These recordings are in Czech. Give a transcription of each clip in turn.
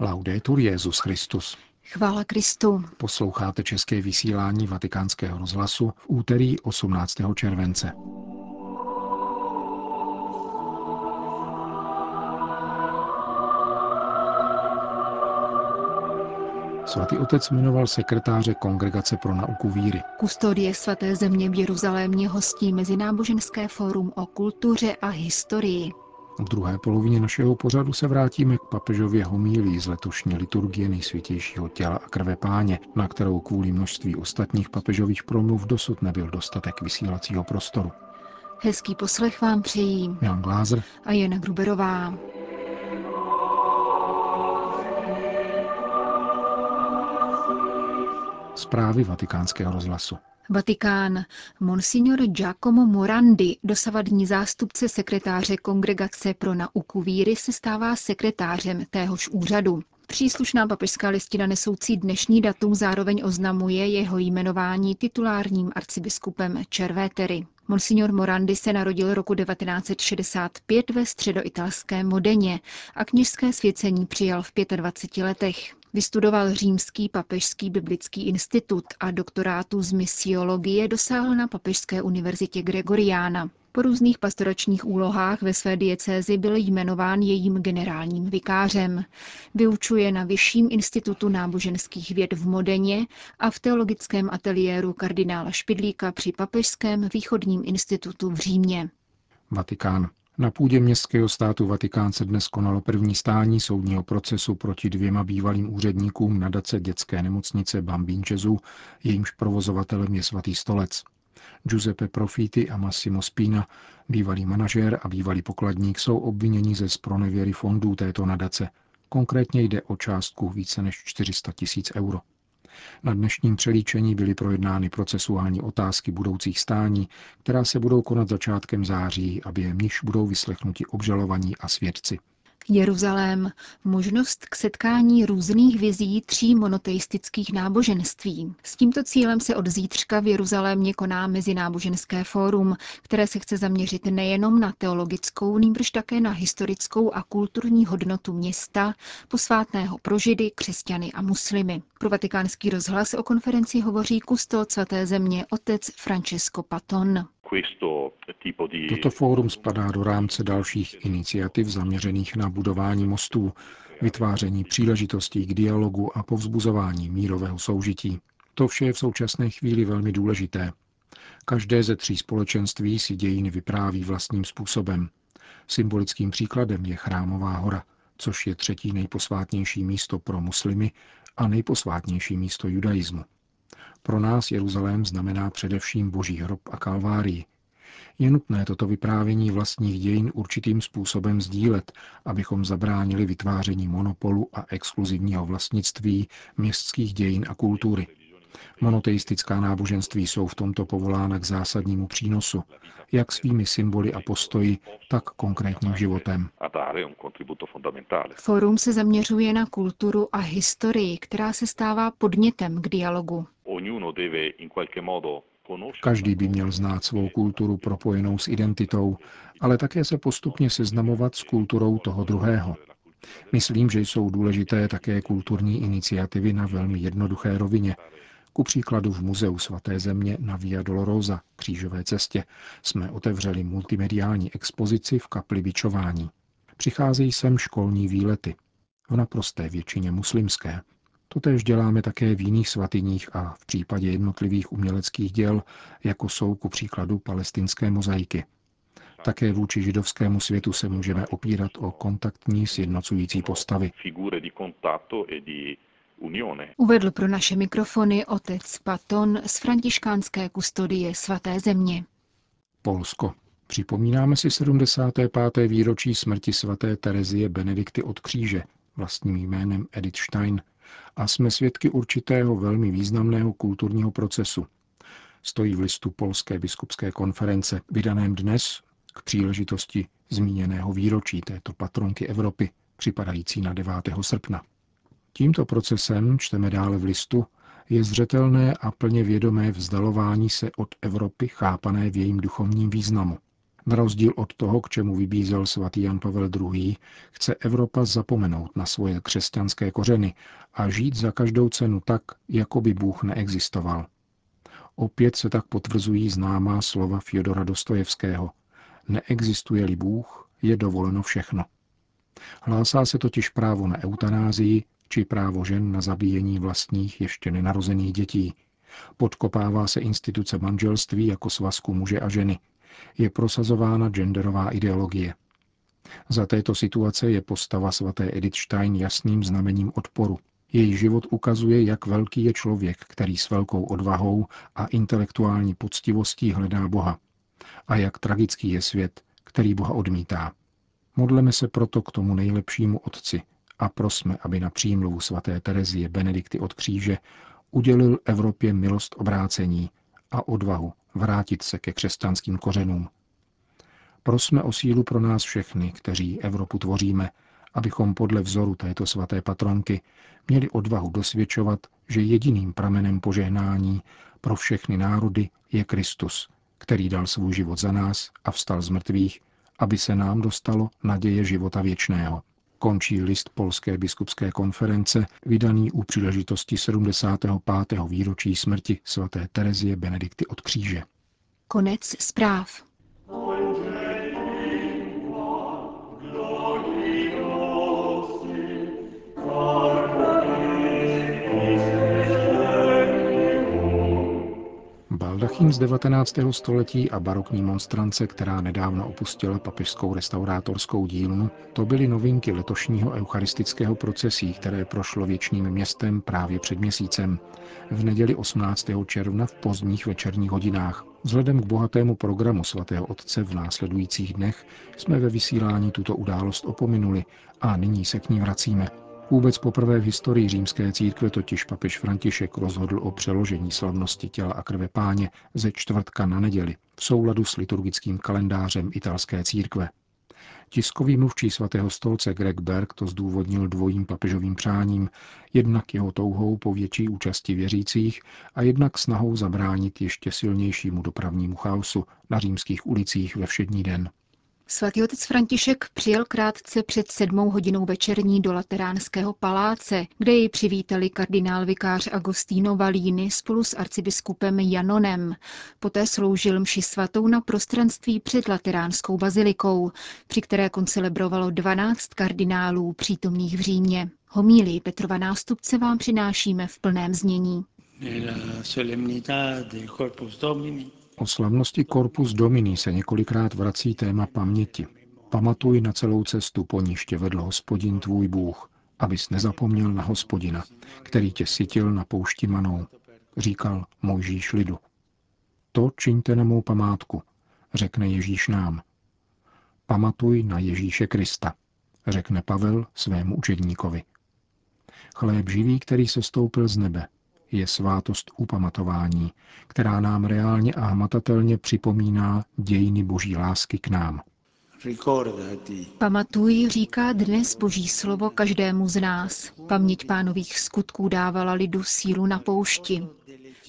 Laudetur Jezus Christus. Chvála Kristu. Posloucháte české vysílání Vatikánského rozhlasu v úterý 18. července. Svatý otec jmenoval sekretáře Kongregace pro nauku víry. Kustodie svaté země v Jeruzalémě hostí Mezináboženské fórum o kultuře a historii. V druhé polovině našeho pořadu se vrátíme k papežově homílii z letošní liturgie nejsvětějšího těla a krve páně, na kterou kvůli množství ostatních papežových promluv dosud nebyl dostatek vysílacího prostoru. Hezký poslech vám přejí Jan Glázer a Jana Gruberová. Zprávy vatikánského rozhlasu. Vatikán. Monsignor Giacomo Morandi, dosavadní zástupce sekretáře Kongregace pro nauku víry, se stává sekretářem téhož úřadu. Příslušná papežská listina nesoucí dnešní datum zároveň oznamuje jeho jmenování titulárním arcibiskupem Červétery. Monsignor Morandi se narodil roku 1965 ve středoitalském Modeně a kněžské svěcení přijal v 25 letech. Vystudoval Římský papežský biblický institut a doktorátu z misiologie dosáhl na Papežské univerzitě Gregoriána. Po různých pastoračních úlohách ve své diecézi byl jmenován jejím generálním vikářem. Vyučuje na Vyšším institutu náboženských věd v Modeně a v teologickém ateliéru kardinála Špidlíka při Papežském východním institutu v Římě. Vatikán. Na půdě městského státu Vatikán se dnes konalo první stání soudního procesu proti dvěma bývalým úředníkům nadace dětské nemocnice Bambín Gesù, jejímž provozovatelem je svatý stolec. Giuseppe Profiti a Massimo Spina, bývalý manažér a bývalý pokladník, jsou obviněni ze spronevěry fondů této nadace. Konkrétně jde o částku více než 400 tisíc euro. Na dnešním přelíčení byly projednány procesuální otázky budoucích stání, která se budou konat začátkem září a během nichž budou vyslechnuti obžalovaní a svědci. Jeruzalém. Možnost k setkání různých vizí tří monoteistických náboženství. S tímto cílem se od zítřka v Jeruzalémě koná Mezináboženské fórum, které se chce zaměřit nejenom na teologickou, nýbrž také na historickou a kulturní hodnotu města, posvátného pro židy, křesťany a muslimy. Pro vatikánský rozhlas o konferenci hovoří kustol svaté země otec Francesco Paton. Toto fórum spadá do rámce dalších iniciativ zaměřených na budování mostů, vytváření příležitostí k dialogu a povzbuzování mírového soužití. To vše je v současné chvíli velmi důležité. Každé ze tří společenství si dějiny vypráví vlastním způsobem. Symbolickým příkladem je Chrámová hora, což je třetí nejposvátnější místo pro muslimy a nejposvátnější místo judaismu. Pro nás Jeruzalém znamená především boží hrob a kalvárii. Je nutné toto vyprávění vlastních dějin určitým způsobem sdílet, abychom zabránili vytváření monopolu a exkluzivního vlastnictví městských dějin a kultury. Monoteistická náboženství jsou v tomto povolána k zásadnímu přínosu, jak svými symboly a postoji, tak konkrétním životem. Fórum se zaměřuje na kulturu a historii, která se stává podnětem k dialogu. Každý by měl znát svou kulturu propojenou s identitou, ale také se postupně seznamovat s kulturou toho druhého. Myslím, že jsou důležité také kulturní iniciativy na velmi jednoduché rovině. Ku příkladu v Muzeu svaté země na Via Dolorosa, křížové cestě, jsme otevřeli multimediální expozici v kapli bičování. Přicházejí sem školní výlety, v naprosté většině muslimské. Totež děláme také v jiných svatyních a v případě jednotlivých uměleckých děl, jako jsou ku příkladu palestinské mozaiky. Také vůči židovskému světu se můžeme opírat o kontaktní sjednocující postavy. Uvedl pro naše mikrofony otec Paton z františkánské kustodie svaté země. Polsko. Připomínáme si 75. výročí smrti svaté Terezie Benedikty od kříže, vlastním jménem Edith Stein, a jsme svědky určitého velmi významného kulturního procesu. Stojí v listu Polské biskupské konference, vydaném dnes k příležitosti zmíněného výročí této patronky Evropy, připadající na 9. srpna. Tímto procesem, čteme dále v listu, je zřetelné a plně vědomé vzdalování se od Evropy chápané v jejím duchovním významu. Na rozdíl od toho, k čemu vybízel svatý Jan Pavel II., chce Evropa zapomenout na svoje křesťanské kořeny a žít za každou cenu tak, jako by Bůh neexistoval. Opět se tak potvrzují známá slova Fyodora Dostojevského. Neexistuje-li Bůh, je dovoleno všechno. Hlásá se totiž právo na eutanázii či právo žen na zabíjení vlastních ještě nenarozených dětí. Podkopává se instituce manželství jako svazku muže a ženy. Je prosazována genderová ideologie. Za této situace je postava svaté Edith Stein jasným znamením odporu. Její život ukazuje, jak velký je člověk, který s velkou odvahou a intelektuální poctivostí hledá Boha. A jak tragický je svět, který Boha odmítá. Modleme se proto k tomu nejlepšímu Otci a prosme, aby na přímluvu svaté Terezie Benedikty od kříže udělil Evropě milost obrácení a odvahu vrátit se ke křesťanským kořenům. Prosme o sílu pro nás všechny, kteří Evropu tvoříme, abychom podle vzoru této svaté patronky měli odvahu dosvědčovat, že jediným pramenem požehnání pro všechny národy je Kristus, který dal svůj život za nás a vstal z mrtvých, aby se nám dostalo naděje života věčného. Končí list Polské biskupské konference, vydaný u příležitosti 75. výročí smrti svaté Terezie Benedikty od kříže. Konec zpráv. Baldachín z 19. století a barokní monstrance, která nedávno opustila papežskou restaurátorskou dílnu, to byly novinky letošního eucharistického procesí, které prošlo věčným městem právě před měsícem, v neděli 18. června v pozdních večerních hodinách. Vzhledem k bohatému programu svatého otce v následujících dnech jsme ve vysílání tuto událost opominuli a nyní se k ní vracíme. Vůbec poprvé v historii římské církve totiž papež František rozhodl o přeložení slavnosti těla a krve páně ze čtvrtka na neděli v souladu s liturgickým kalendářem italské církve. Tiskový mluvčí svatého stolce Greg Berg to zdůvodnil dvojím papežovým přáním, jednak jeho touhou po větší účasti věřících a jednak snahou zabránit ještě silnějšímu dopravnímu chaosu na římských ulicích ve všední den. Svatý otec František přijel krátce před sedmou hodinou večerní do Lateránského paláce, kde jej přivítali kardinál vikář Agostino Valíny spolu s arcibiskupem Janonem. Poté sloužil mši svatou na prostranství před Lateránskou bazilikou, při které koncelebrovalo 12 kardinálů přítomných v Římě. Homílii Petrova nástupce vám přinášíme v plném znění. O slavnosti Corpus Domini se několikrát vrací téma paměti. Pamatuj na celou cestu, po níž tě vedl hospodin tvůj Bůh, abys nezapomněl na hospodina, který tě sytil na poušti manou, říkal Mojžíš lidu. To čiňte na mou památku, řekne Ježíš nám. Pamatuj na Ježíše Krista, řekne Pavel svému učedníkovi. Chléb živý, který se stoupil z nebe, je svátost upamatování, která nám reálně a hmatatelně připomíná dějiny boží lásky k nám. Pamatuj, říká dnes boží slovo každému z nás. Paměť pánových skutků dávala lidu sílu na poušti.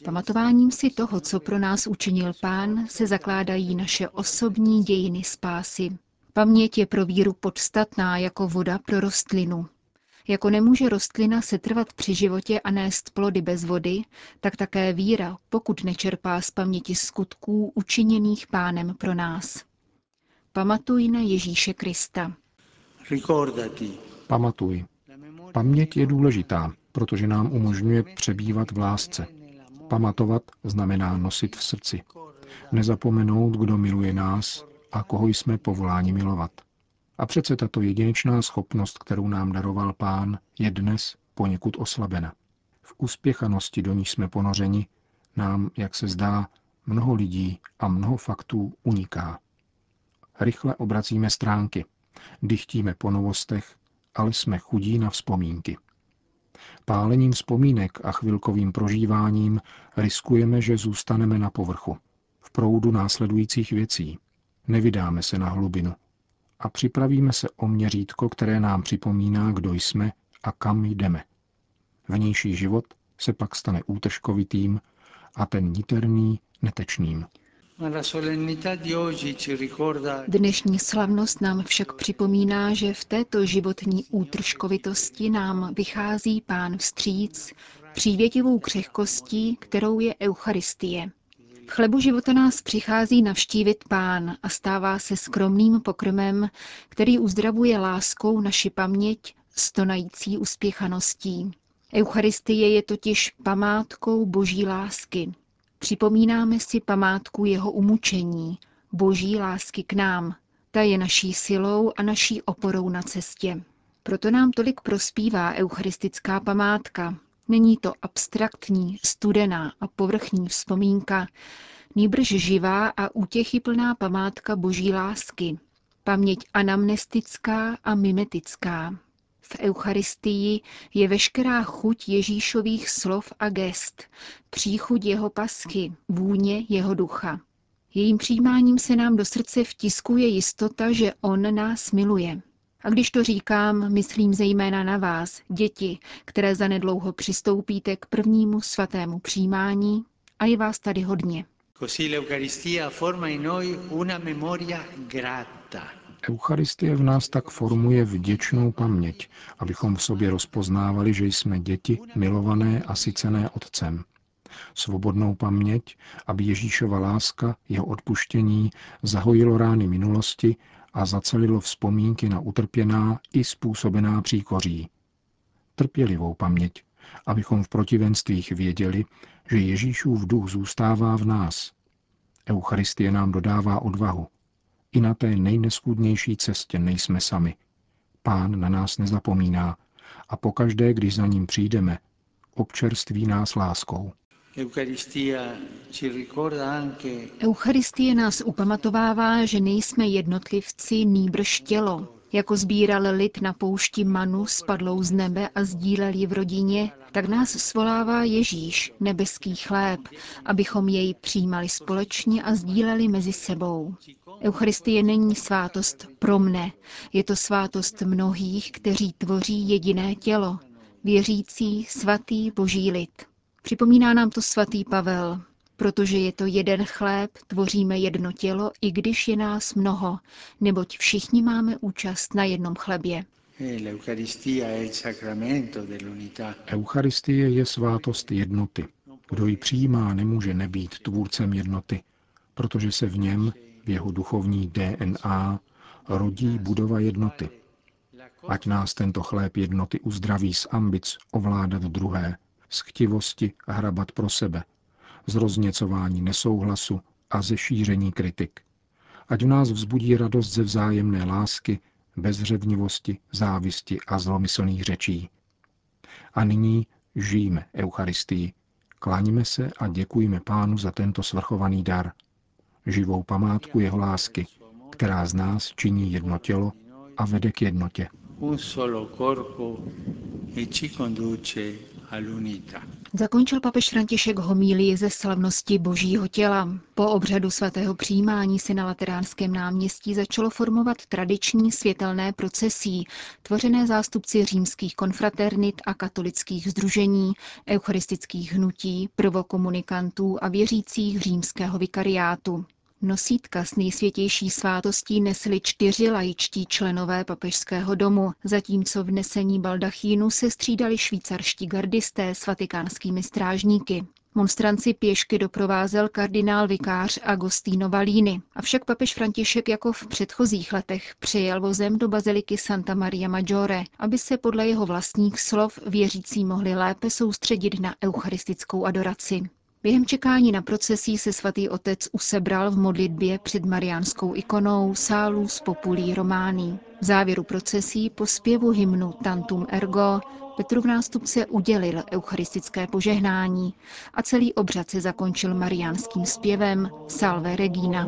Pamatováním si toho, co pro nás učinil pán, se zakládají naše osobní dějiny spásy. Paměť je pro víru podstatná jako voda pro rostlinu. Jako nemůže rostlina setrvat při životě a nést plody bez vody, tak také víra, pokud nečerpá z paměti skutků učiněných pánem pro nás. Pamatuj na Ježíše Krista. Pamatuj. Paměť je důležitá, protože nám umožňuje přebývat v lásce. Pamatovat znamená nosit v srdci. Nezapomenout, kdo miluje nás a koho jsme povoláni milovat. A přece tato jedinečná schopnost, kterou nám daroval pán, je dnes poněkud oslabena. V uspěchanosti, do níž jsme ponořeni, nám, jak se zdá, mnoho lidí a mnoho faktů uniká. Rychle obracíme stránky, dychtíme po novostech, ale jsme chudí na vzpomínky. Pálením vzpomínek a chvilkovým prožíváním riskujeme, že zůstaneme na povrchu, v proudu následujících věcí. Nevydáme se na hlubinu, a připravíme se o měřítko, které nám připomíná, kdo jsme a kam jdeme. Vnější život se pak stane útržkovitým a ten niterný netečným. Dnešní slavnost nám však připomíná, že v této životní útržkovitosti nám vychází pán vstříc přívětivou křehkostí, kterou je Eucharistie. V chlebu života nás přichází navštívit pán a stává se skromným pokrmem, který uzdravuje láskou naši paměť stonající uspěchaností. Eucharistie je totiž památkou boží lásky. Připomínáme si památku jeho umučení, boží lásky k nám. Ta je naší silou a naší oporou na cestě. Proto nám tolik prospívá eucharistická památka. Není to abstraktní, studená a povrchní vzpomínka, nýbrž živá a útěchyplná památka boží lásky. Paměť anamnestická a mimetická. V Eucharistii je veškerá chuť Ježíšových slov a gest, příchuť jeho pasky, vůně jeho ducha. Jejím přijímáním se nám do srdce vtiskuje jistota, že on nás miluje. A když to říkám, myslím zejména na vás, děti, které zanedlouho přistoupíte k prvnímu svatému přijímání, a je vás tady hodně. Eucharistie v nás tak formuje vděčnou paměť, abychom v sobě rozpoznávali, že jsme děti, milované a sycené Otcem. Svobodnou paměť, aby Ježíšova láska, jeho odpuštění zahojilo rány minulosti a zacelilo vzpomínky na utrpěná i způsobená příkoří. Trpělivou paměť, abychom v protivenstvích věděli, že Ježíšův duch zůstává v nás. Eucharistie nám dodává odvahu, i na té nejneskudnější cestě nejsme sami. Pán na nás nezapomíná a pokaždé, když za ním přijdeme, občerství nás láskou. Eucharistie nás upamatovává, že nejsme jednotlivci, nýbrž tělo, jako sbíral lid na poušti manu spadlou z nebe a sdílel ji v rodině, tak nás svolává Ježíš, nebeský chléb, abychom jej přijímali společně a sdíleli mezi sebou. Eucharistie není svátost pro mne, je to svátost mnohých, kteří tvoří jediné tělo, věřící svatý boží lid. Připomíná nám to svatý Pavel, protože je to jeden chléb, tvoříme jedno tělo, i když je nás mnoho, neboť všichni máme účast na jednom chlebě. Eucharistie je svátost jednoty. Kdo ji přijímá, nemůže nebýt tvůrcem jednoty, protože se v něm, v jeho duchovní DNA, rodí budova jednoty. Ať nás tento chléb jednoty uzdraví z ambic ovládat druhé, z chtivosti hrabat pro sebe, z rozněcování nesouhlasu a ze šíření kritik. Ať v nás vzbudí radost ze vzájemné lásky, bezřevnivosti, závisti a zlomyslných řečí. A nyní žijeme Eucharistii. Kláníme se a děkujeme Pánu za tento svrchovaný dar, živou památku jeho lásky, která z nás činí jedno tělo a vede k jednotě. Un solo corpo e ci conduce Zakončil papež František homílii ze slavnosti Božího těla. Po obřadu svatého přijímání se na Lateránském náměstí začalo formovat tradiční světelné procesí, tvořené zástupci římských konfraternit a katolických združení, eucharistických hnutí, prvokomunikantů a věřících římského vikariátu. Nosítka s nejsvětější svátostí nesli čtyři laičtí členové papežského domu, zatímco v nesení baldachínu se střídali švýcarští gardisté s vatikánskými strážníky. Monstranci pěšky doprovázel kardinál vikář Agostino Valíny, avšak papež František jako v předchozích letech přijel vozem do baziliky Santa Maria Maggiore, aby se podle jeho vlastních slov věřící mohli lépe soustředit na eucharistickou adoraci. Během čekání na procesí se svatý otec usebral v modlitbě před mariánskou ikonou sálu z populí Romání. V závěru procesí po zpěvu hymnu Tantum Ergo Petrův nástupce udělil eucharistické požehnání a celý obřad se zakončil mariánským zpěvem Salve Regina.